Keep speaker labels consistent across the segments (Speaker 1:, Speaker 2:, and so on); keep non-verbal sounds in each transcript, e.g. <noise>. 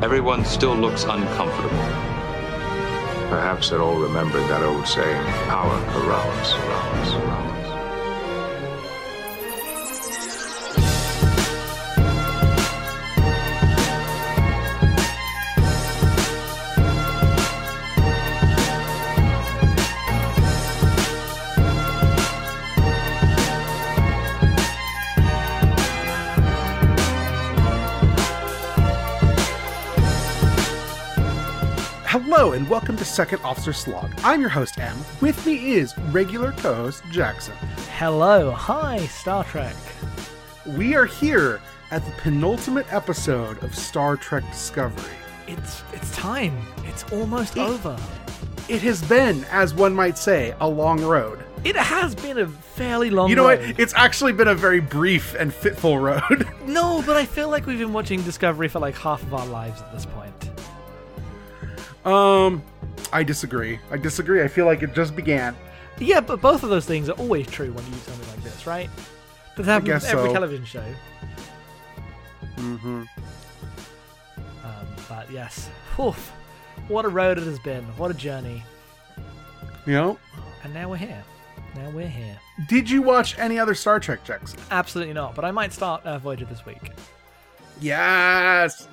Speaker 1: Everyone still looks uncomfortable.
Speaker 2: Perhaps they're all remembered that old saying, power corrupts, corrupts, corrupts.
Speaker 3: Hello and welcome to Second Officer Slog. I'm your host, M. With me is regular co host Jackson.
Speaker 4: Hello, hi, Star Trek.
Speaker 3: We are here at the penultimate episode of Star Trek Discovery.
Speaker 4: It's it's time. It's almost over.
Speaker 3: It has been, as one might say, a long road.
Speaker 4: It has been a fairly long.
Speaker 3: You know
Speaker 4: road.
Speaker 3: what? It's actually been a very brief and fitful <laughs> road.
Speaker 4: No, but I feel like we've been watching Discovery for like half of our lives at this point.
Speaker 3: Um, I disagree. I disagree. I feel like it just began.
Speaker 4: Yeah, but both of those things are always true when you do something like this, right? That happens
Speaker 3: guess
Speaker 4: every
Speaker 3: so.
Speaker 4: television show.
Speaker 3: Mm-hmm.
Speaker 4: Um, but yes, Oof. what a road it has been. What a journey.
Speaker 3: You know?
Speaker 4: And now we're here. Now we're here.
Speaker 3: Did you watch any other Star Trek, Jackson?
Speaker 4: Absolutely not. But I might start uh, Voyager this week.
Speaker 3: Yes.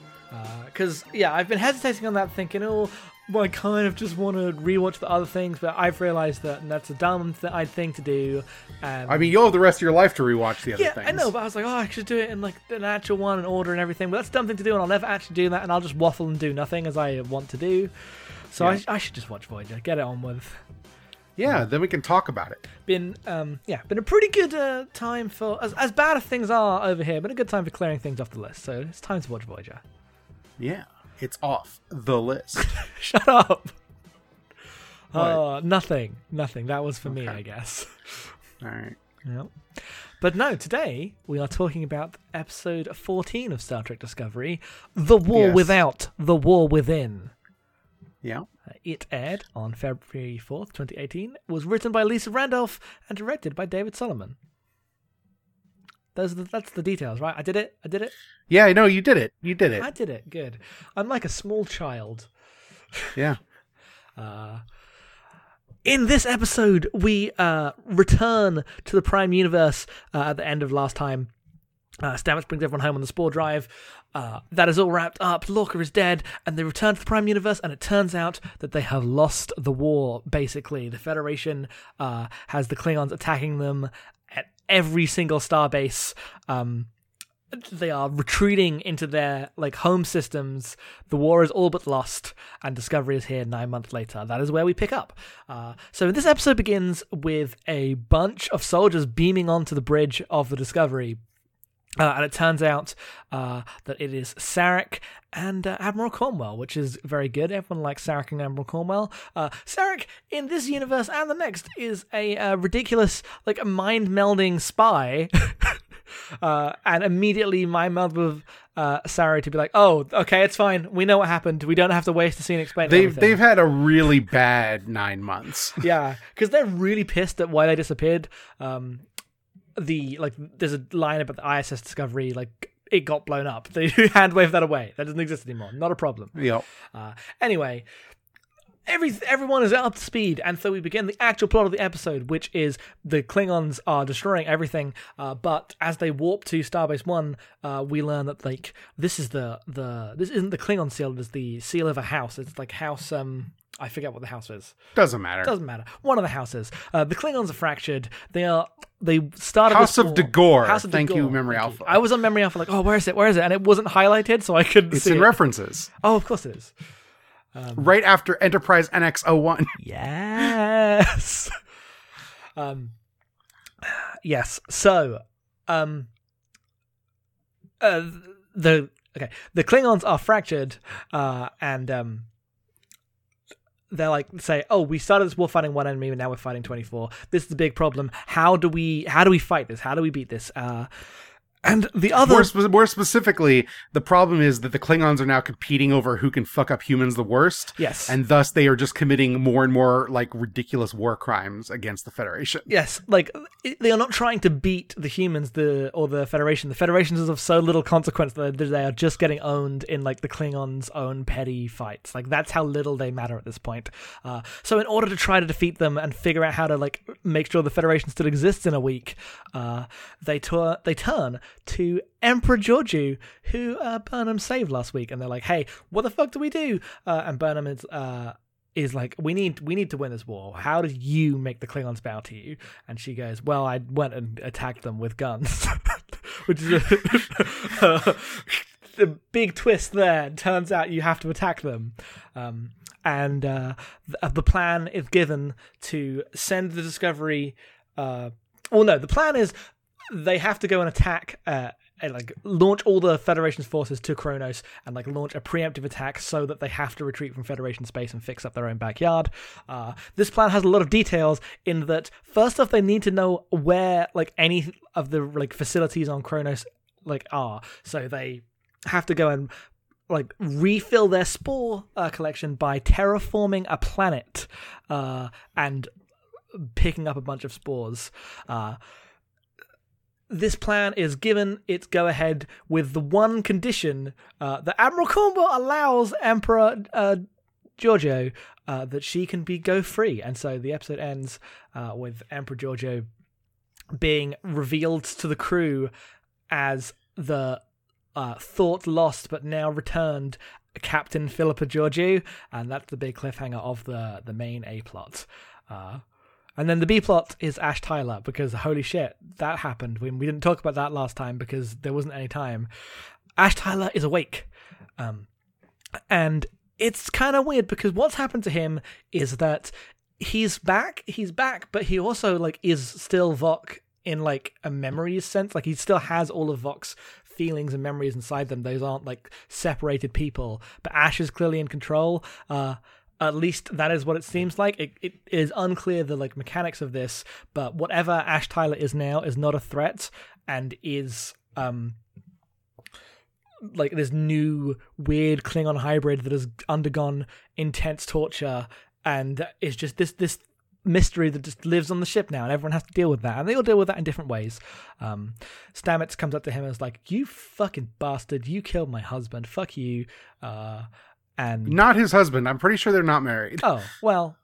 Speaker 4: Because yeah, I've been hesitating on that, thinking, oh, well, I kind of just want to rewatch the other things, but I've realised that that's a dumb th- thing to do. Um,
Speaker 3: I mean, you'll have the rest of your life to rewatch the other
Speaker 4: yeah,
Speaker 3: things.
Speaker 4: I know, but I was like, oh, I should do it in like an actual one and order and everything. But that's a dumb thing to do, and I'll never actually do that, and I'll just waffle and do nothing as I want to do. So
Speaker 3: Yeah.
Speaker 4: I, I should just watch Voyager, get it on with.
Speaker 3: Yeah, then we can talk about it.
Speaker 4: Been um yeah, been a pretty good uh, time for as as bad as things are over here. Been a good time for clearing things off the list. So it's time to watch Voyager.
Speaker 3: Yeah, it's off the list. <laughs>
Speaker 4: Shut up. Oh, nothing, nothing. That was for me, I guess. <laughs>
Speaker 3: All right.
Speaker 4: Yep. But no, today we are talking about episode 14 of Star Trek Discovery The War
Speaker 3: Yes.
Speaker 4: Without, The War Within.
Speaker 3: Yeah.
Speaker 4: Uh, It aired on February 4th, 2018, was written by Lisa Randolph and directed by David Solomon. Those are the, that's the details, right? I did it. I did it.
Speaker 3: Yeah, I know you did it. You did it.
Speaker 4: I did it. Good. I'm like a small child.
Speaker 3: Yeah. <laughs>
Speaker 4: Uh, in this episode, we uh, return to the Prime Universe uh, at the end of last time. Uh, Stamets brings everyone home on the Spore Drive. Uh, that is all wrapped up. Lorca is dead, and they return to the Prime Universe. And it turns out that they have lost the war. Basically, the Federation uh, has the Klingons attacking them every single starbase. Um, they are retreating into their like home systems. The war is all but lost, and Discovery is here nine months later. That is where we pick up. Uh, so this episode begins with a bunch of soldiers beaming onto the bridge of the Discovery. Uh, and it turns out uh, that it is Sarek and uh, Admiral Cornwell, which is very good. Everyone likes Sarek and Admiral Cornwell. Uh, Sarek, in this universe and the next, is a uh, ridiculous, like, mind melding spy. <laughs> uh, and immediately my meld with uh, Sarek to be like, oh, okay, it's fine. We know what happened. We don't have to waste a scene explaining
Speaker 3: They've
Speaker 4: everything.
Speaker 3: they've had a really bad nine months. <laughs>
Speaker 4: yeah, because they're really pissed at why they disappeared. Um, the like, there's a line about the ISS Discovery, like it got blown up. <laughs> They hand wave that away. That doesn't exist anymore. Not a problem.
Speaker 3: Yep.
Speaker 4: Uh, anyway, every everyone is up to speed, and so we begin the actual plot of the episode, which is the Klingons are destroying everything. Uh, but as they warp to Starbase One, uh, we learn that like this is the the this isn't the Klingon seal. It is the seal of a house. It's like house. Um, I forget what the house is.
Speaker 3: Doesn't matter.
Speaker 4: Doesn't matter. One of the houses. Uh, the Klingons are fractured. They are. They started.
Speaker 3: House of D'Ghor.
Speaker 4: House of
Speaker 3: Thank you, Memory Alpha.
Speaker 4: I was on Memory Alpha, like, oh, where is it? Where is it? And it wasn't highlighted, so I couldn't
Speaker 3: It's
Speaker 4: see
Speaker 3: in
Speaker 4: it.
Speaker 3: references.
Speaker 4: oh, of course it is.
Speaker 3: Right after Enterprise NX01. <laughs>
Speaker 4: Yes. um. Yes. So, um. Uh, the okay, the Klingons are fractured, uh, and um. They're like say, oh, we started this war fighting one enemy, and now we're fighting twenty four. This is the big problem. How do we how do we fight this? How do we beat this? Uh, And the other
Speaker 3: More, spe- more specifically, the problem is that the Klingons are now competing over who can fuck up humans the worst.
Speaker 4: Yes.
Speaker 3: And thus they are just committing more and more like ridiculous war crimes against the Federation.
Speaker 4: Yes, like they are not trying to beat the humans, the or the Federation. The Federation is of so little consequence that they are just getting owned in like the Klingons' own petty fights. Like that's how little they matter at this point. Uh, so in order to try to defeat them and figure out how to like make sure the Federation still exists in a week, uh, they tour they turn to Emperor Georgiou, who uh, Burnham saved last week, and they're like, "Hey, what the fuck do we do?" Uh, and Burnham is. Uh, is like we need we need to win this war. How did you make the Klingons bow to you? And she goes, "Well, I went and attacked them with guns," <laughs> which is a, <laughs> the big twist there. Turns out you have to attack them, um, and uh, the, the plan is given to send the Discovery. Uh, well, no, the plan is they have to go and attack. Uh, and like launch all the Federation's forces to Kronos and like launch a preemptive attack so that they have to retreat from Federation space and fix up their own backyard. Uh, this plan has a lot of details in that first off they need to know where like any of the like facilities on Kronos like are, so they have to go and like refill their spore uh, collection by terraforming a planet uh, and picking up a bunch of spores. Uh, this plan is given its go ahead with the one condition uh, that Admiral Cornwell allows Emperor uh, Georgiou uh, that she can be go free, and so the episode ends uh, with Emperor Georgiou being revealed to the crew as the uh, thought lost but now returned Captain Philippa Georgiou, and that's the big cliffhanger of the the main A plot. And then the B plot is Ash Tyler because holy shit, that happened. We, we didn't talk about that last time because there wasn't any time. Ash Tyler is awake. Um, and it's kind of weird because what's happened to him is that he's back, he's back, but he also like is still Voq in like a memories sense. Like he still has all of Voq's feelings and memories inside them. Those aren't like separated people. But Ash is clearly in control. Uh at least that is what it seems like. It, it is unclear the like mechanics of this, but whatever Ash Tyler is now is not a threat and is um like this new weird Klingon hybrid that has undergone intense torture and is just this this mystery that just lives on the ship now, and everyone has to deal with that, and they all deal with that in different ways. Um, Stamets comes up to him and is like, "You fucking bastard! You killed my husband. Fuck you!" Uh, and
Speaker 3: Not his husband. I'm pretty sure they're not married.
Speaker 4: oh <laughs> well,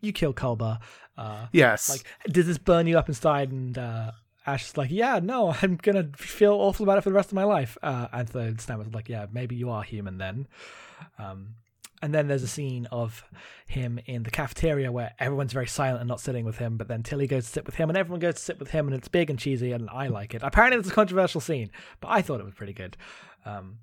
Speaker 4: you kill Culber. Uh,
Speaker 3: yes.
Speaker 4: like, did this burn you up inside? And uh, Ash is like, yeah, no, <laughs> I'm gonna feel awful about it for the rest of my life. Uh, and so Stamets is like, yeah, maybe you are human then. Um, and then there's a scene of him in the cafeteria where everyone's very silent and not sitting with him, but then Tilly goes to sit with him, and everyone goes to sit with him, and it's big and cheesy, and I like it. Apparently, it's a controversial scene, but I thought it was pretty good. Um,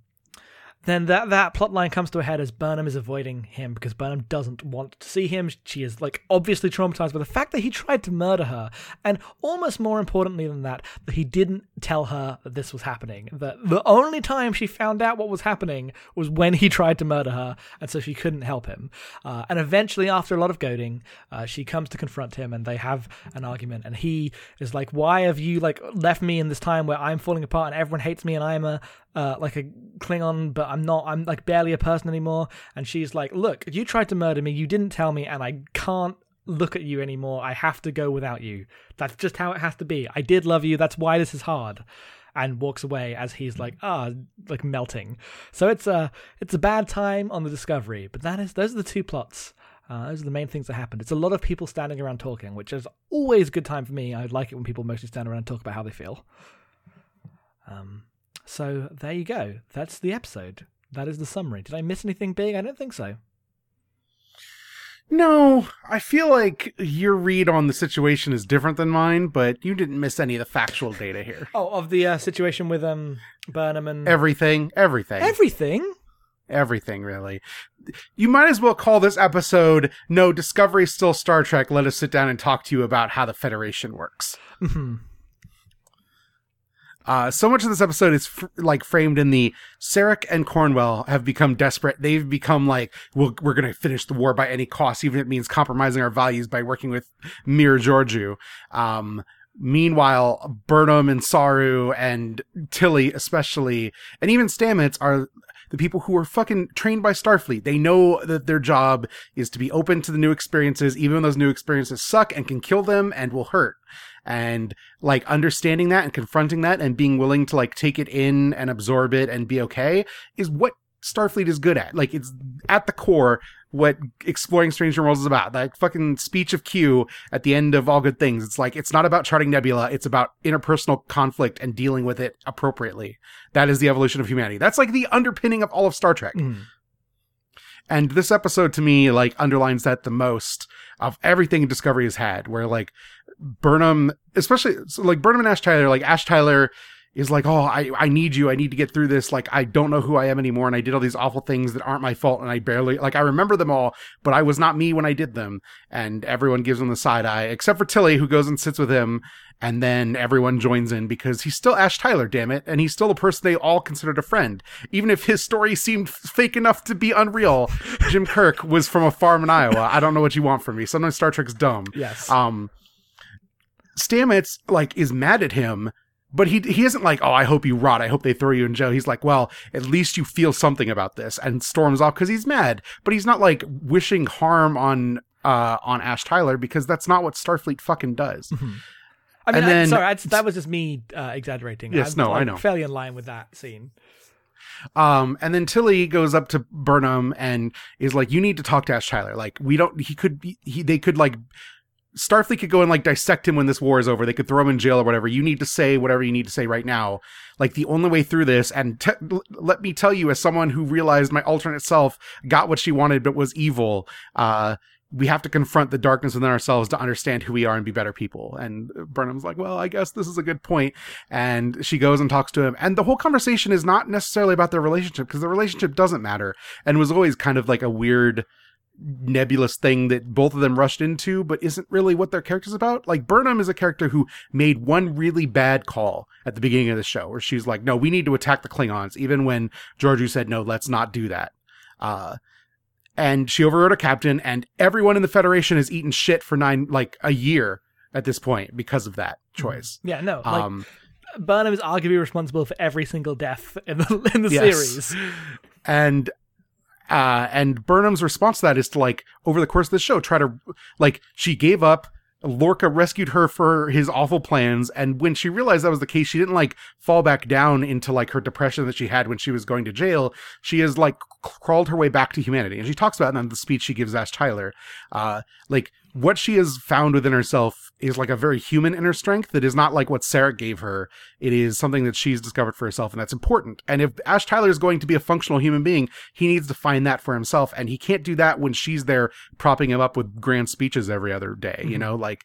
Speaker 4: then that that plot line comes to a head as Burnham is avoiding him because Burnham doesn't want to see him. She is like obviously traumatized by the fact that he tried to murder her, and almost more importantly than that, that he didn't tell her that this was happening. That the only time she found out what was happening was when he tried to murder her, and so she couldn't help him. Uh, and eventually, after a lot of goading, uh, she comes to confront him, and they have an argument. And he is like, "Why have you like left me in this time where I'm falling apart and everyone hates me and I'm a uh, like a Klingon, but I'm not. I'm like barely a person anymore. And she's like, "Look, you tried to murder me. You didn't tell me, and I can't look at you anymore. I have to go without you. That's just how it has to be. I did love you. That's why this is hard." And walks away as he's like, ah, like melting. So it's a it's a bad time on the Discovery. But that is those are the two plots. Uh, those are the main things that happened. It's a lot of people standing around talking, which is always a good time for me. I like it when people mostly stand around and talk about how they feel. Um, so there you go. That's the episode. That is the summary. Did I miss anything big? I don't think so.
Speaker 3: no, I feel like your read on the situation is different than mine, but you didn't miss any of the factual data here. <laughs>
Speaker 4: Oh, of the uh, situation with um Burnham and
Speaker 3: Everything, everything,
Speaker 4: everything.
Speaker 3: everything, really. You might as well call this episode "No Discovery Still Star Trek." Let us sit down and talk to you about how the Federation works.
Speaker 4: Mhm.
Speaker 3: Uh, so much of this episode is fr- like framed in the Sarek and Cornwell have become desperate. They've become like, we'll, we're going to finish the war by any cost, even if it means compromising our values by working with Mir Georgiou. Um, Meanwhile, Burnham and Saru and Tilly, especially, and even Stamets are the people who are fucking trained by Starfleet. They know that their job is to be open to the new experiences, even when those new experiences suck and can kill them and will hurt. And like understanding that and confronting that and being willing to like take it in and absorb it and be okay is what Starfleet is good at. Like it's at the core what exploring strange worlds is about. That fucking speech of Q at the end of All Good Things. It's like it's not about charting nebula. It's about interpersonal conflict and dealing with it appropriately. That is the evolution of humanity. That's like the underpinning of all of Star Trek.
Speaker 4: Mm.
Speaker 3: And this episode to me like underlines that the most of everything Discovery has had. Where like Burnham, especially so like Burnham and Ash Tyler, like Ash Tyler is like, oh, I, I need you. I need to get through this. Like, I don't know who I am anymore. And I did all these awful things that aren't my fault. And I barely, like, I remember them all, but I was not me when I did them. And everyone gives him the side eye, except for Tilly, who goes and sits with him. And then everyone joins in because he's still Ash Tyler, damn it. And he's still a person they all considered a friend. Even if his story seemed fake enough to be unreal, <laughs> Jim Kirk was from a farm in Iowa. I don't know what you want from me. Sometimes Star Trek's dumb.
Speaker 4: Yes.
Speaker 3: Um, Stamets, like, is mad at him but he he isn't like, oh, I hope you rot. I hope they throw you in jail. He's like, well, at least you feel something about this, and storms off because he's mad. But he's not like wishing harm on uh on Ash Tyler because that's not what Starfleet fucking does.
Speaker 4: Mm-hmm. I mean,
Speaker 3: and then-
Speaker 4: I, sorry, I, that was just me uh, exaggerating.
Speaker 3: Yes,
Speaker 4: I'm,
Speaker 3: no, I know.
Speaker 4: Fairly in line with that scene.
Speaker 3: Um, and then Tilly goes up to Burnham and is like, "You need to talk to Ash Tyler. Like, we don't. He could be. He they could like." Starfleet could go and like dissect him when this war is over. They could throw him in jail or whatever. You need to say whatever you need to say right now. Like the only way through this, and te- let me tell you, as someone who realized my alternate self got what she wanted but was evil, uh, we have to confront the darkness within ourselves to understand who we are and be better people. And Burnham's like, well, I guess this is a good point. And she goes and talks to him. And the whole conversation is not necessarily about their relationship because the relationship doesn't matter and was always kind of like a weird nebulous thing that both of them rushed into, but isn't really what their character's about. Like Burnham is a character who made one really bad call at the beginning of the show where she's like, no, we need to attack the Klingons, even when Georgiou said, no, let's not do that. Uh, and she overrode a captain, and everyone in the Federation has eaten shit for nine, like a year at this point because of that choice.
Speaker 4: Yeah, no. Like,
Speaker 3: Um,
Speaker 4: Burnham is arguably responsible for every single death in the <laughs> in the
Speaker 3: Yes.
Speaker 4: series.
Speaker 3: and uh and Burnham's response to that is to like over the course of the show try to like she gave up Lorca rescued her for his awful plans and when she realized that was the case she didn't like fall back down into like her depression that she had when she was going to jail. She has like crawled her way back to humanity. And she talks about in the speech she gives Ash Tyler. Uh like what she has found within herself is like a very human inner strength that is not like what Sarek gave her. It is something that she's discovered for herself, and that's important. And if Ash Tyler is going to be a functional human being, he needs to find that for himself, and he can't do that when she's there propping him up with grand speeches every other day. You
Speaker 4: Mhm.
Speaker 3: know, like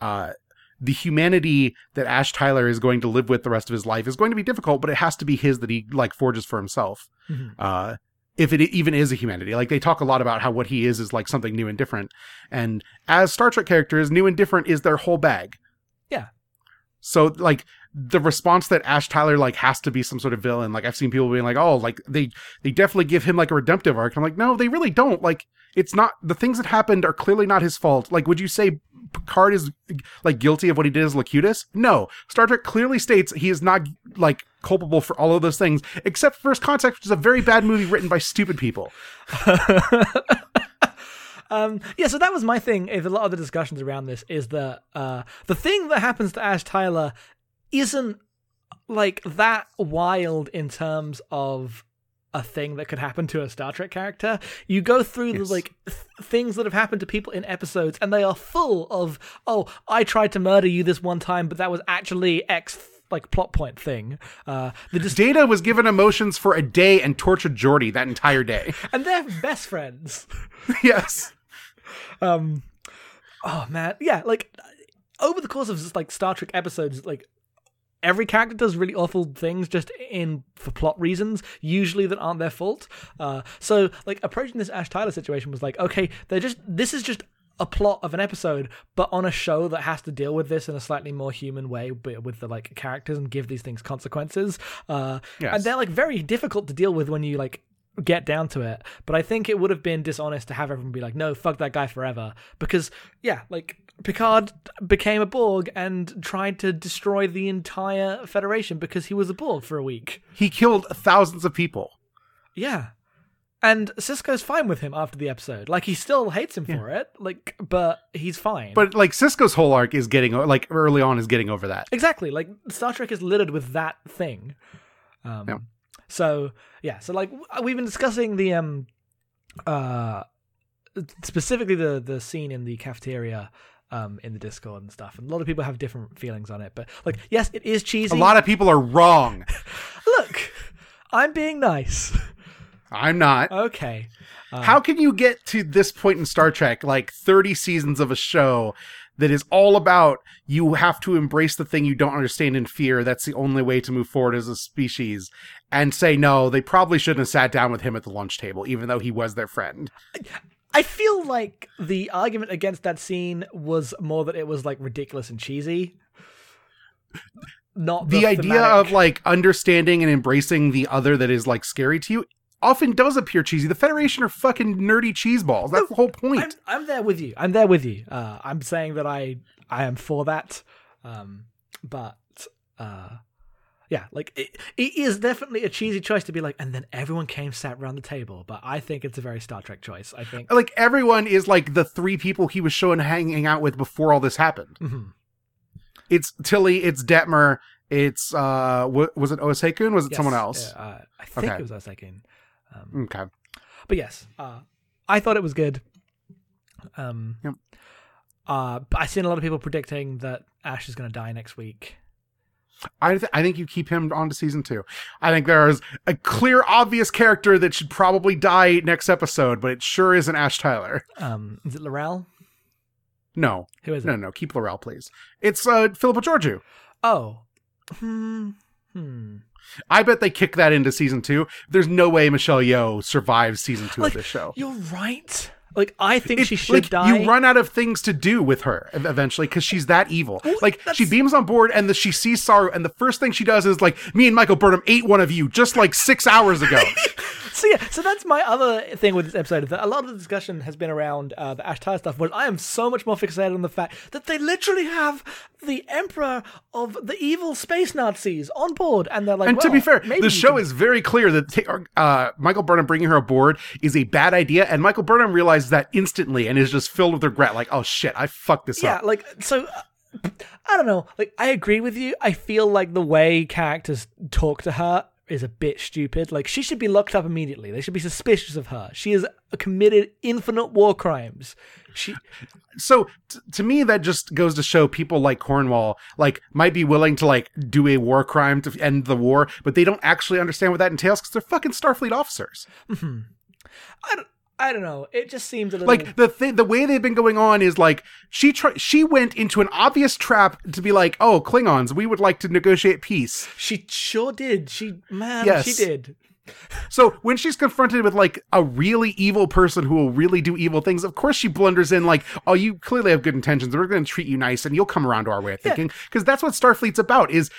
Speaker 3: uh the humanity that Ash Tyler is going to live with the rest of his life is going to be difficult, but it has to be his that he like forges for himself
Speaker 4: Mhm.
Speaker 3: uh, if it even is a humanity. Like they talk a lot about how what he is is like something new and different. And as Star Trek characters, new and different is their whole bag.
Speaker 4: Yeah.
Speaker 3: So like the response that Ash Tyler like has to be some sort of villain. Like I've seen people being like, oh, like they they definitely give him like a redemptive arc. I'm like, no, they really don't. Like it's not the things that happened are clearly not his fault. Like, would you say Picard is like guilty of what he did as Locutus? No. Star Trek clearly states he is not like culpable for all of those things, except First Contact, which is a very bad movie written by stupid people. <laughs>
Speaker 4: um, yeah, so that was my thing. If a lot of the discussions around this is that uh, the thing that happens to Ash Tyler isn't like that wild in terms of a thing that could happen to a Star Trek character. You go through
Speaker 3: Yes.
Speaker 4: the like th- things that have happened to people in episodes, and they are full of oh, I tried to murder you this one time, but that was actually X like plot point thing. Uh, the just
Speaker 3: Data was given emotions for a day and tortured Geordi that entire day. <laughs>
Speaker 4: and they're best friends.
Speaker 3: yes.
Speaker 4: um oh man yeah like over the course of just, like star trek episodes like every character does really awful things just in for plot reasons usually that aren't their fault uh so like approaching this ash tyler situation was like okay they're just this is just a plot of an episode but on a show that has to deal with this in a slightly more human way but with the like characters and give these things consequences uh
Speaker 3: Yes.
Speaker 4: and they're like very difficult to deal with when you like get down to it. But I think it would have been dishonest to have everyone be like, no, fuck that guy forever. Because, yeah, like, Picard became a Borg and tried to destroy the entire Federation because he was a Borg for a week.
Speaker 3: He killed thousands of people.
Speaker 4: Yeah. And Sisko's fine with him after the episode. Like he still hates him for it. Like, but he's fine.
Speaker 3: But like Sisko's whole arc is getting like early on is getting over that.
Speaker 4: exactly, like Star Trek is littered with that thing. Um,
Speaker 3: Yeah.
Speaker 4: So yeah, so like we've been discussing the um, uh, specifically the the scene in the cafeteria. Um, in the Discord and stuff, and a lot of people have different feelings on it. But like, yes, it is cheesy.
Speaker 3: A lot of people are wrong. <laughs>
Speaker 4: Look, I'm being nice.
Speaker 3: I'm not.
Speaker 4: Okay. Uh,
Speaker 3: How can you get to this point in Star Trek, like 30 seasons of a show that is all about you have to embrace the thing you don't understand and fear? That's the only way to move forward as a species. And say, no, they probably shouldn't have sat down with him at the lunch table, even though he was their friend.
Speaker 4: I feel like the argument against that scene was more that it was like ridiculous and cheesy. Not the,
Speaker 3: The, idea
Speaker 4: thematic-
Speaker 3: of like understanding and embracing the other that is like scary to you often does appear cheesy. The Federation are fucking nerdy cheeseballs. That's the whole point.
Speaker 4: I'm, I'm there with you. I'm there with you. Uh, I'm saying that I I am for that. Um, but uh, yeah, like it, it is definitely a cheesy choice to be like, and then everyone came sat around the table. But I think it's a very Star Trek choice. I think.
Speaker 3: like everyone is like the three people he was showing hanging out with before all this happened.
Speaker 4: Mhm.
Speaker 3: It's Tilly, it's Detmer, it's uh wa- was it Osekun? Was it
Speaker 4: Yes,
Speaker 3: someone else?
Speaker 4: yeah, uh, I think
Speaker 3: Okay.
Speaker 4: it was was. Um,
Speaker 3: Okay.
Speaker 4: but yes, uh, I thought it was good. Um,
Speaker 3: Yep.
Speaker 4: uh, I've seen a lot of people predicting that Ash is going to die next week.
Speaker 3: I th- I think you keep him on to season 2. I think there is a clear obvious character that should probably die next episode, but it sure isn't Ash Tyler.
Speaker 4: Um, is it L'Rell?
Speaker 3: No.
Speaker 4: Who is it?
Speaker 3: No, no, keep L'Rell please. It's uh Philippa Georgiou.
Speaker 4: Oh, hmm, hmm.
Speaker 3: I bet they kick that into season 2. There's no way Michelle Yeoh survives season 2
Speaker 4: Like,
Speaker 3: of this show.
Speaker 4: You're right. Like I think
Speaker 3: It-
Speaker 4: she should
Speaker 3: like,
Speaker 4: die.
Speaker 3: You run out of things to do with her eventually because she's that evil. like she beams on board and the, she sees Saru, and the first thing she does is like, "Me and Michael Burnham ate one of you just like six hours ago." <laughs> <laughs>
Speaker 4: So yeah, so that's my other thing with this episode. That a lot of the discussion has been around uh, the Ash Tyler stuff, but I am so much more fixated on the fact that they literally have the Emperor of the evil space Nazis on board, and they're like,
Speaker 3: and to be fair,
Speaker 4: maybe
Speaker 3: the show
Speaker 4: can-
Speaker 3: is very clear that uh, Michael Burnham bringing her aboard is a bad idea, and Michael Burnham realizes that instantly and is just filled with regret. Like, "Oh shit, I fucked this
Speaker 4: yeah,
Speaker 3: up."
Speaker 4: Yeah, like so. I don't know. Like I agree with you. I feel like the way characters talk to her is a bit stupid. Like she should be locked up immediately. They should be suspicious of her. She has committed infinite war crimes. She <laughs>
Speaker 3: so t- to me that just goes to show people like cornwell like might be willing to like do a war crime to end the war but they don't actually understand what that entails because they're fucking starfleet officers mm-hmm.
Speaker 4: I don't, I don't know. It just seems a little
Speaker 3: like the thing the way they've been going on is like she tr- she went into an obvious trap to be like oh klingons we would like to negotiate peace
Speaker 4: She sure did. She man,
Speaker 3: Yes.
Speaker 4: she did.
Speaker 3: so when she's confronted with like a really evil person who will really do evil things of course she blunders in like oh you clearly have good intentions we're going to treat you nice and you'll come around to our way of thinking because that's what starfleet's about is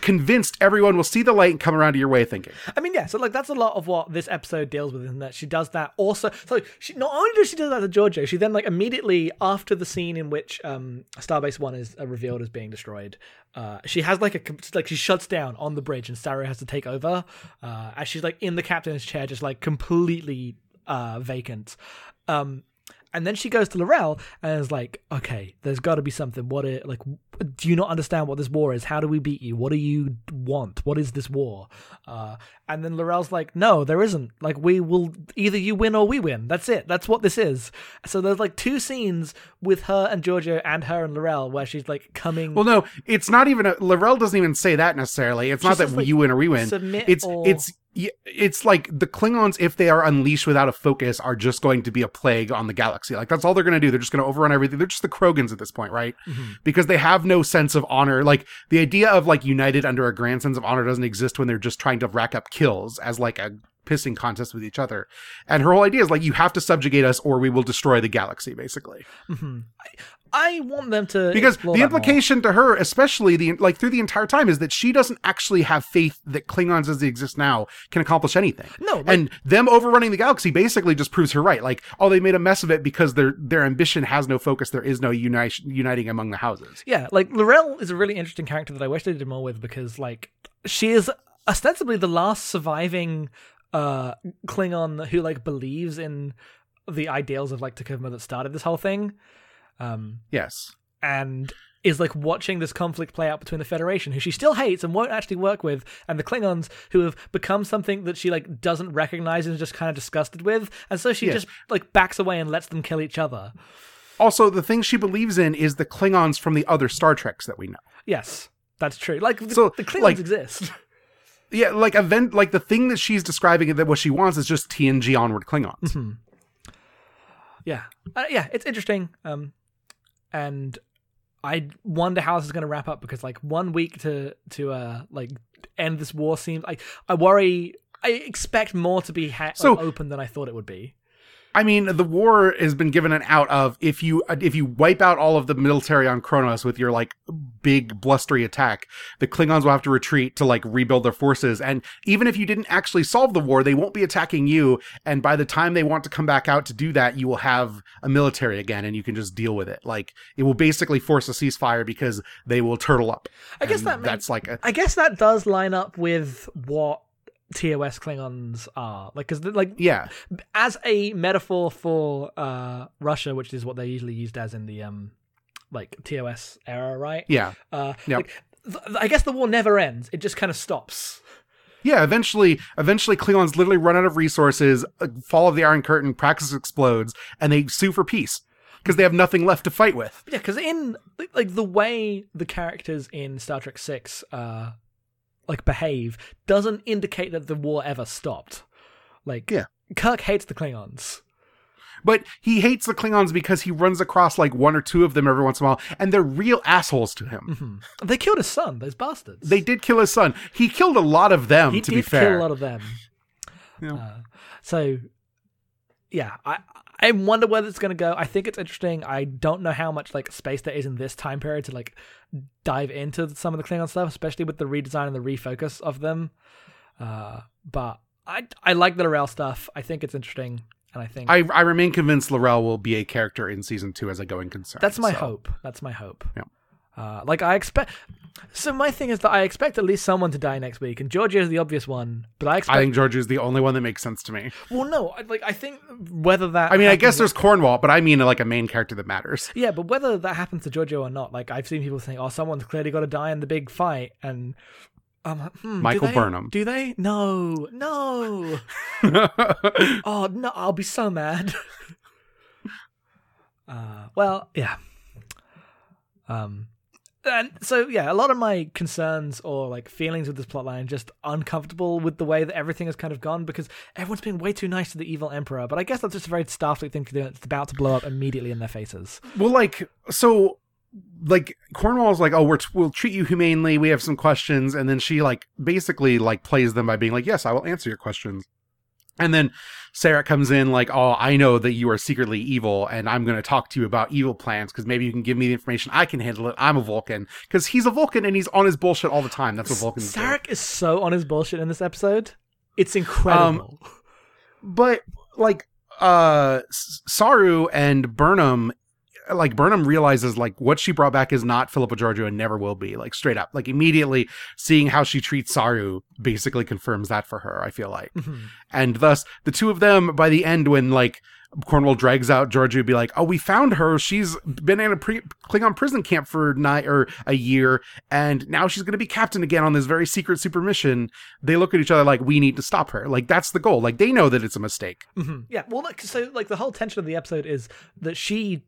Speaker 3: convinced everyone will see the light and come around to your way of thinking
Speaker 4: I mean, yeah. So like that's a lot of what this episode deals with, in that she does that. Also, so she not only does she do that to Georgiou, she then like immediately after the scene in which um Starbase One is uh, revealed as being destroyed, uh, she has like a like she shuts down on the bridge, and Saru has to take over. Uh, as she's like in the captain's chair, just like completely uh vacant. Um, and then she goes to L'Rell and is like, "Okay, there's got to be something. What it like? Do you not understand what this war is? How do we beat you? What do you want? What is this war?" Uh, and then L'Rell's like, "No, there isn't. Like, we will either you win or we win. That's it. That's what this is." So there's like two scenes with her and Georgiou and her and L'Rell where she's like coming.
Speaker 3: Well, no, it's not even. A, L'Rell doesn't even say that necessarily. It's not
Speaker 4: says,
Speaker 3: that
Speaker 4: like,
Speaker 3: you win or we win.
Speaker 4: submit
Speaker 3: It's
Speaker 4: or-
Speaker 3: it's it's like the Klingons, if they are unleashed without a focus, are just going to be a plague on the galaxy. Like that's all they're going to do. They're just going to overrun everything. They're just the Krogans at this point, right?
Speaker 4: Mm-hmm.
Speaker 3: Because they have no sense of honor. Like the idea of like united under a grand sense of honor doesn't exist when they're just trying to rack up kills as like a pissing contest with each other. And her whole idea is like, you have to subjugate us or we will destroy the galaxy, basically.
Speaker 4: I want them to
Speaker 3: Because the implication to her, especially the like through the entire time, is that she doesn't actually have faith that Klingons as they exist now can accomplish anything.
Speaker 4: No, like-
Speaker 3: and them overrunning the galaxy basically just proves her right. Like, oh, they made a mess of it because their their ambition has no focus. There is no unite, uniting among the houses.
Speaker 4: Yeah, like L'Rell is a really interesting character that I wish they did more with because like she is ostensibly the last surviving uh Klingon who like believes in the ideals of like T'Kuvma that started this whole thing. Um
Speaker 3: Yes.
Speaker 4: and is like watching this conflict play out between the Federation, who she still hates and won't actually work with, and the Klingons, who have become something that she like doesn't recognize and is just kind of disgusted with, and so she
Speaker 3: Yeah.
Speaker 4: just like backs away and lets them kill each other.
Speaker 3: Also, the thing she believes in is the Klingons from the other Star Treks that we know.
Speaker 4: Yes, that's true. Like the,
Speaker 3: So,
Speaker 4: the Klingons
Speaker 3: like-
Speaker 4: exist. <laughs>
Speaker 3: Yeah, like event, like the thing that she's describing that what she wants is just TNG onward Klingons.
Speaker 4: Mm-hmm. Yeah, uh, yeah, it's interesting. Um, and I wonder how this is going to wrap up because like one week to to uh like end this war seems like I worry. I expect more to be ha-
Speaker 3: So-
Speaker 4: like, open than I thought it would be.
Speaker 3: I mean, the war has been given an out of if you if you wipe out all of the military on Kronos with your like big blustery attack, the Klingons will have to retreat to like rebuild their forces. And even if you didn't actually solve the war, they won't be attacking you. And by the time they want to come back out to do that, you will have a military again, and you can just deal with it. Like it will basically force a ceasefire because they will turtle up.
Speaker 4: I guess that
Speaker 3: that's like a
Speaker 4: I guess that does line up with what TOS Klingons are like because like
Speaker 3: yeah.
Speaker 4: as a metaphor for uh Russia, which is what they're usually used as in the um like TOS era, right?
Speaker 3: Yeah.
Speaker 4: Uh,
Speaker 3: Yep.
Speaker 4: like, th- I guess the war never ends. It just kind of stops.
Speaker 3: Yeah, eventually, eventually, Klingons literally run out of resources. uh, Fall of the Iron Curtain, Praxis explodes, and they sue for peace because they have nothing left to fight with.
Speaker 4: Yeah, because in like, like the way the characters in Star Trek Six uh like behave doesn't indicate that the war ever stopped. Like
Speaker 3: Yeah.
Speaker 4: Kirk hates the Klingons.
Speaker 3: But he hates the Klingons because he runs across like one or two of them every once in a while, and they're real assholes to him.
Speaker 4: They killed his son. Those bastards.
Speaker 3: They did kill his son. He killed a lot of them,
Speaker 4: he
Speaker 3: to be fair.
Speaker 4: kill a lot of them.
Speaker 3: Yeah.
Speaker 4: Uh, so, yeah, I I wonder where it's going to go. I think it's interesting. I don't know how much like space there is in this time period to like dive into some of the Klingon stuff, especially with the redesign and the refocus of them. Uh, but I I like the L'Rell stuff. I think it's interesting, and I think
Speaker 3: I, I remain convinced L'Rell will be a character in season two as a going concern.
Speaker 4: that's my
Speaker 3: so-
Speaker 4: hope. That's my hope.
Speaker 3: Yeah.
Speaker 4: Uh, like I expect. So my thing is that I expect at least someone to die next week, and Georgiou is the obvious one. But I expect.
Speaker 3: I think George is the only one that makes sense to me.
Speaker 4: well, no, I- like I think whether that.
Speaker 3: I mean, I guess there's Cornwell, but I mean like a main character that matters.
Speaker 4: Yeah, but whether that happens to Georgiou or not, like I've seen people saying, "Oh, someone's clearly got to die in the big fight," and Like, hmm, do
Speaker 3: Michael
Speaker 4: they?
Speaker 3: Burnham.
Speaker 4: Do they? No, no. <laughs> oh no, I'll be so mad. <laughs> uh, well, yeah. Um, and so yeah, a lot of my concerns or like feelings with this plotline just uncomfortable with the way that everything has kind of gone because everyone's been way too nice to the evil emperor. But I guess that's just a very Starfleet thing to do. It's about to blow up immediately in their faces.
Speaker 3: Well, like so, like Cornwell's like, oh, we're we'll treat you humanely. We have some questions, and then she like basically like plays them by being like, yes, I will answer your questions. And then Sarek comes in like, oh, I know that you are secretly evil, and I'm going to talk to you about evil plans because maybe you can give me the information. I can handle it. I'm a Vulcan because he's a Vulcan and he's on his bullshit all the time. That's what Vulcans do.
Speaker 4: Sarek is so on his bullshit in this episode. It's incredible.
Speaker 3: but like uh Saru and Burnham like Burnham realizes like what she brought back is not Philippa Georgiou and never will be like straight up. Like immediately seeing how she treats Saru basically confirms that for her I feel like.
Speaker 4: Mhm.
Speaker 3: and thus the two of them by the end when like Cornwell drags out Georgiou be like oh we found her. She's been in a pre- Klingon prison camp for nine or a year and now she's going to be captain again on this very secret super mission they look at each other like we need to stop her. Like that's the goal. Like they know that it's a mistake.
Speaker 4: Mhm. Yeah, well, like, so like the whole tension of the episode is that she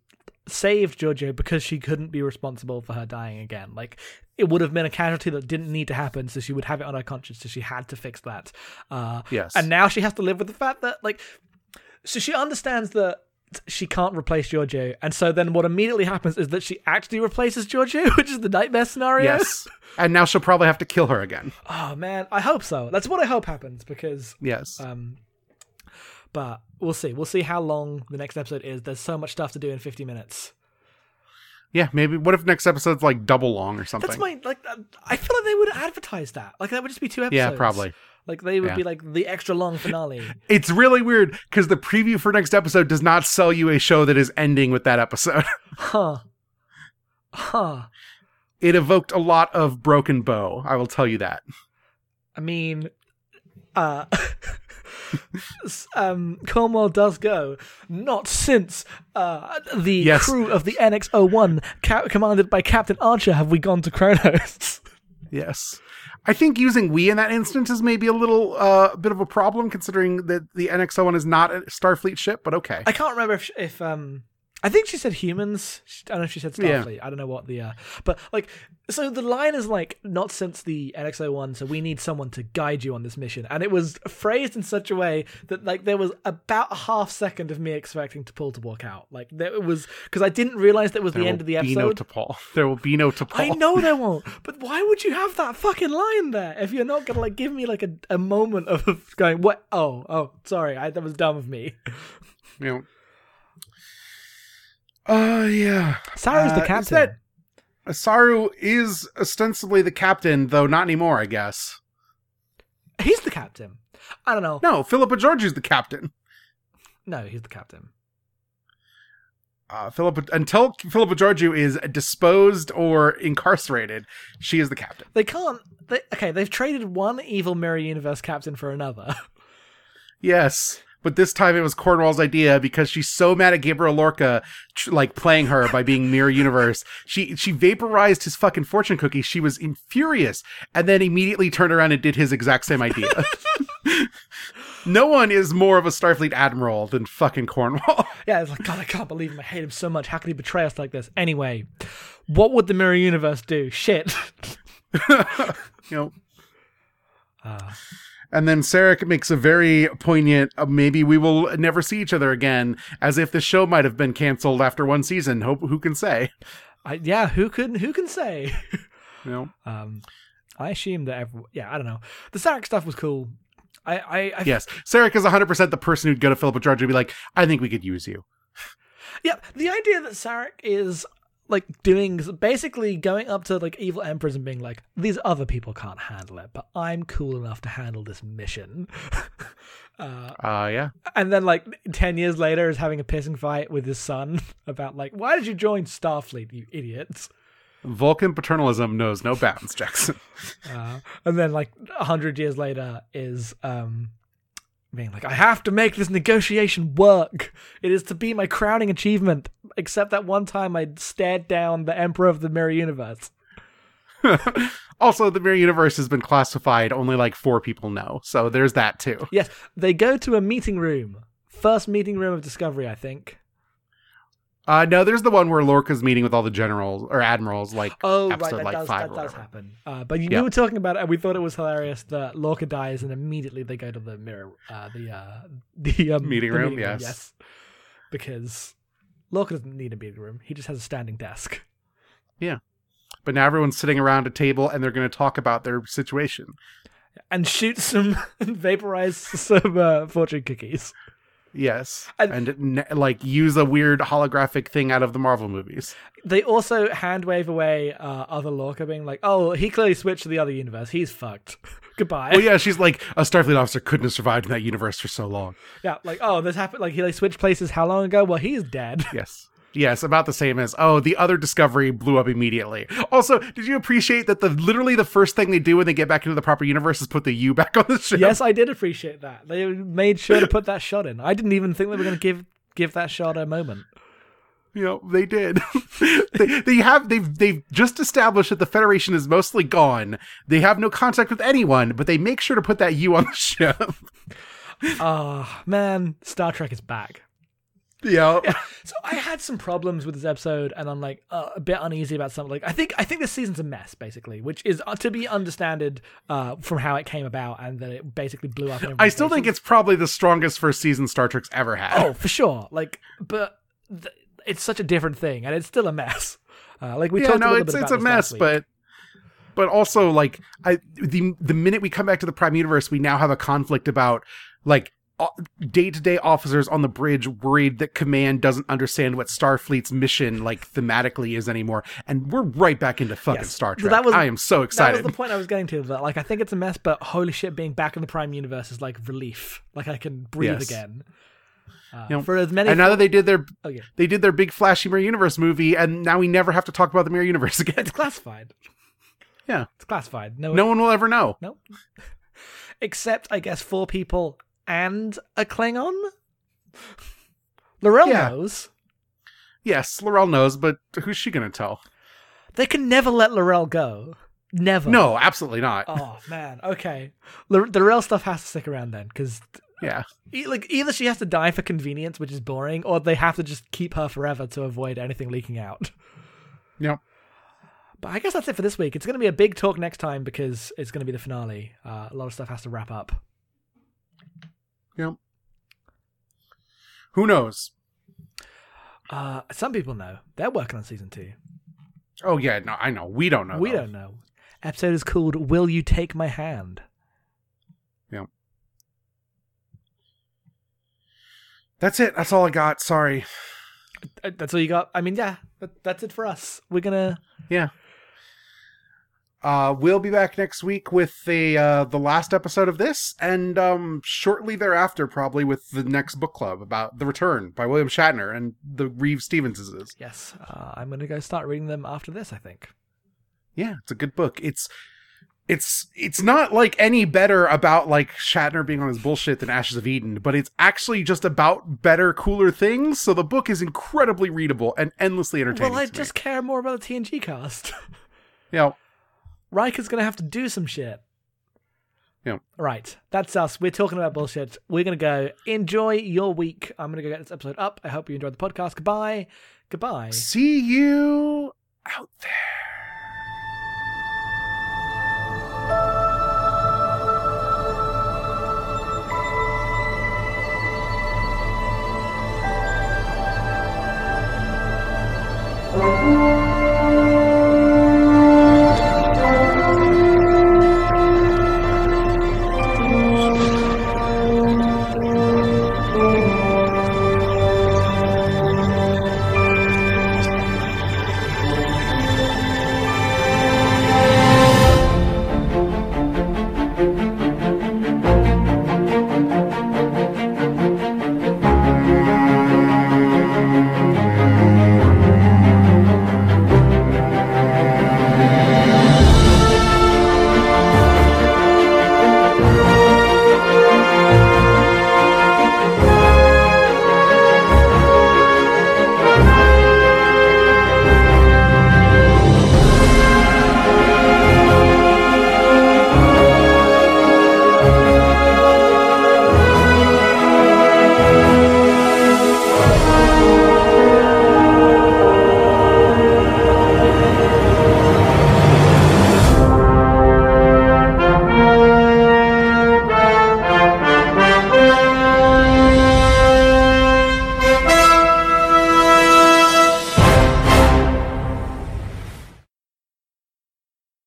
Speaker 4: saved Georgiou because she couldn't be responsible for her dying again. Like it would have been a casualty that didn't need to happen, so she would have it on her conscience, so she had to fix that. Uh,
Speaker 3: Yes.
Speaker 4: and now she has to live with the fact that like, so she understands that she can't replace Georgiou, and so then what immediately happens is that she actually replaces Georgiou, <laughs> which is the nightmare scenario.
Speaker 3: Yes. And now she'll probably have to kill her again.
Speaker 4: Oh man, I hope so. That's what I hope happens because
Speaker 3: Yes.
Speaker 4: um but we'll see. We'll see how long the next episode is. There's so much stuff to do in 50 minutes.
Speaker 3: yeah, maybe. What if next episode's like double long or something?
Speaker 4: That's my like uh, I feel like they would advertise that. Like that would just be two episodes.
Speaker 3: yeah, probably.
Speaker 4: Like they would
Speaker 3: Yeah.
Speaker 4: be like the extra long finale. <laughs>
Speaker 3: It's really weird because the preview for next episode does not sell you a show that is ending with that episode. <laughs>
Speaker 4: huh. Huh.
Speaker 3: It evoked a lot of Broken Bow. I will tell you that.
Speaker 4: I mean, uh, <laughs> um, Cornwell does go. Not since uh, the
Speaker 3: Yes.
Speaker 4: crew of the NX-01, ca- commanded by Captain Archer, have we gone to Kronos.
Speaker 3: Yes. I think using we in that instance is maybe a little uh, bit of a problem considering that the NX-01 is not a Starfleet ship, but okay.
Speaker 4: I can't remember if, if um, I think she said humans. I don't know if she said
Speaker 3: Yeah.
Speaker 4: I don't know what the, uh, but like, so the line is like, not since the NX-01, so we need someone to guide you on this mission. And it was phrased in such a way that like there was about a half second of me expecting to T'Pol to walk out. Like there it was, because I didn't realize that was
Speaker 3: There
Speaker 4: the end of the episode. <laughs>
Speaker 3: There will be no. T'Pol. There will be no to T'Pol.
Speaker 4: I know there won't, but why would you have that fucking line there if you're not gonna like give me like a, a moment of going what? Oh, oh, sorry, I, that was dumb of me. <laughs>
Speaker 3: You know. Uh, yeah.
Speaker 4: Sarah's
Speaker 3: Uh,
Speaker 4: the
Speaker 3: is
Speaker 4: captain.
Speaker 3: that- Saru is ostensibly the captain, though not anymore, I guess.
Speaker 4: He's the captain. I don't know.
Speaker 3: No, Philippa Georgiou's the captain.
Speaker 4: No, he's the captain.
Speaker 3: Uh, Philippa, until Philippa Georgiou is disposed or incarcerated, she is the captain.
Speaker 4: They can't. They, okay, they've traded one evil Mirror Universe captain for another. <laughs>
Speaker 3: Yes, but this time it was Cornwell's idea because she's so mad at Gabriel Lorca, tr- like playing her by being Mirror Universe. She she vaporized his fucking fortune cookie. She was infurious, and then immediately turned around and did his exact same idea. <laughs> no one is more of a Starfleet admiral than fucking Cornwell. <laughs>
Speaker 4: yeah, it's like God, I can't believe him. I hate him so much. How could he betray us like this? Anyway, what would the Mirror Universe do? Shit. <laughs>
Speaker 3: you know.
Speaker 4: Uh,
Speaker 3: And then Sarek makes a very poignant, uh, maybe we will never see each other again, as if the show might have been canceled after one season. Hope who can say?
Speaker 4: I, yeah, who can who can say? <laughs>
Speaker 3: You know.
Speaker 4: Um, I assume that every, yeah, I don't know. The Sarek stuff was cool. I I, I
Speaker 3: Yes, Sarek is 100% the person who'd go to Philippa George and be like, I think we could use you.
Speaker 4: Yeah, the idea that Sarek is like doing basically going up to like evil emperors and being like, these other people can't handle it, but I'm cool enough to handle this mission. <laughs> uh,
Speaker 3: Uh, yeah.
Speaker 4: and then like ten years later is having a pissing fight with his son <laughs> about like, why did you join Starfleet, you idiots?
Speaker 3: Vulcan paternalism knows no bounds, Jackson.
Speaker 4: Uh, and then like a hundred years later is um being like, I have to make this negotiation work. It is to be my crowning achievement. Except that one time I stared down the Emperor of the Mirror Universe. <laughs>
Speaker 3: also, the Mirror Universe has been classified, only like four people know. So there's that too.
Speaker 4: Yes, they go to a meeting room. First meeting room of Discovery, I think.
Speaker 3: Uh, no, there's the one where Lorca's meeting with all the generals or admirals, like
Speaker 4: Oh,
Speaker 3: episode
Speaker 4: right, that
Speaker 3: like
Speaker 4: does,
Speaker 3: five
Speaker 4: that
Speaker 3: or
Speaker 4: does happen. Uh, but you,
Speaker 3: Yeah.
Speaker 4: were talking about it, and we thought it was hilarious that Lorca dies, and immediately they go to the mirror, uh, the uh, <laughs> the um,
Speaker 3: Meeting
Speaker 4: the
Speaker 3: room, yes.
Speaker 4: yes, because Lorca doesn't need a meeting room; he just has a standing desk.
Speaker 3: Yeah, but now everyone's sitting around a table and they're going to talk about their situation.
Speaker 4: and shoot some <laughs> vaporize some uh, fortune cookies.
Speaker 3: Yes,
Speaker 4: And-
Speaker 3: and, like use a weird holographic thing out of the Marvel movies.
Speaker 4: They also hand wave away uh, other Lorca, being like, "Oh, he clearly switched to the other universe. He's fucked. <laughs> Goodbye."
Speaker 3: Oh yeah, she's like a Starfleet officer couldn't have survived in that universe for so long.
Speaker 4: Yeah, like, oh, this happened. Like, he like switched places how long ago? Well, he's dead.
Speaker 3: Yes. Yes, about the same as oh, the other discovery blew up immediately. Also, did you appreciate that the literally the first thing they do when they get back into the proper universe is put the U back <laughs> on the ship?
Speaker 4: yes, I did appreciate that. They made sure to put that shot in. I didn't even think they were going to give give that shot a moment.
Speaker 3: You know, they did. <laughs> they, they have they've they've just established that the Federation is mostly gone. They have no contact with anyone, but they make sure to put that U on the <laughs> ship.
Speaker 4: Ah, man, Star Trek is back.
Speaker 3: Yeah.
Speaker 4: So I had some problems with this episode, and I'm like uh, a bit uneasy about something. Like I think I think this season's a mess, basically, which is uh, to be understood uh, from how it came about and that it basically blew up. in
Speaker 3: I still think it's probably the strongest first season Star Trek's ever had.
Speaker 4: oh for sure. Like, but th- it's such a different thing, and it's still a mess. Uh, like we
Speaker 3: yeah,
Speaker 4: talked a
Speaker 3: no,
Speaker 4: little
Speaker 3: it's it's a mess, but but also like I the the minute we come back to the Prime Universe, we now have a conflict about like day to day officers on the bridge worried that command doesn't understand what Starfleet's mission like thematically is anymore, and we're right back into fucking
Speaker 4: Yes.
Speaker 3: Star
Speaker 4: So
Speaker 3: Trek.
Speaker 4: that was-
Speaker 3: I am so excited.
Speaker 4: That was the point I was getting to. That like I think it's a mess, but holy shit, being back in the Prime Universe is like relief. Like I can breathe
Speaker 3: Yes.
Speaker 4: again. Uh,
Speaker 3: You know,
Speaker 4: for as many,
Speaker 3: and now that they did their
Speaker 4: oh yeah,
Speaker 3: they did their big flashy Mirror Universe movie, and now we never have to talk about the Mirror Universe <laughs> again.
Speaker 4: it's classified.
Speaker 3: Yeah.
Speaker 4: it's classified. No,
Speaker 3: No one will ever know.
Speaker 4: no, <laughs> except I guess four people and a Klingon. L'Rell
Speaker 3: Yeah.
Speaker 4: knows.
Speaker 3: Yes, L'Rell knows, but who's she gonna tell?
Speaker 4: They can never let L'Rell go. Never.
Speaker 3: No, absolutely not.
Speaker 4: Oh man. Okay. La- the L'Rell stuff has to stick around then, because
Speaker 3: Yeah.
Speaker 4: E- like either she has to die for convenience, which is boring, or they have to just keep her forever to avoid anything leaking out.
Speaker 3: Yep.
Speaker 4: But I guess that's it for this week. It's going to be a big talk next time because it's going to be the finale. Uh, a lot of stuff has to wrap up.
Speaker 3: Yep. Who knows?
Speaker 4: Uh, some people know they're working on season two.
Speaker 3: Oh yeah, no, I know. We don't know.
Speaker 4: we
Speaker 3: though.
Speaker 4: don't know. Episode is called "Will You Take My Hand?" Yep.
Speaker 3: That's it. That's all I got. Sorry.
Speaker 4: That's all you got. I mean, yeah, that, that's it for us. We're gonna.
Speaker 3: Yeah. Uh, we'll be back next week with the uh, the last episode of this, and um, shortly thereafter, probably with the next book club about the Return by William Shatner and the Reeves-Stevenses.
Speaker 4: Yes, uh, I'm gonna go start reading them after this. I think.
Speaker 3: Yeah, it's a good book. It's it's it's not like any better about like Shatner being on his bullshit than Ashes of Eden, but it's actually just about better, cooler things. So the book is incredibly readable and endlessly entertaining.
Speaker 4: Well, I
Speaker 3: to
Speaker 4: just care more about the TNG cast. <laughs>
Speaker 3: you know,
Speaker 4: Riker's gonna have to do some shit.
Speaker 3: Yeah.
Speaker 4: Right. That's us. We're talking about bullshit. We're gonna go. Enjoy your week. I'm gonna go get this episode up. I hope you enjoyed the podcast. Goodbye. Goodbye.
Speaker 3: See you out there.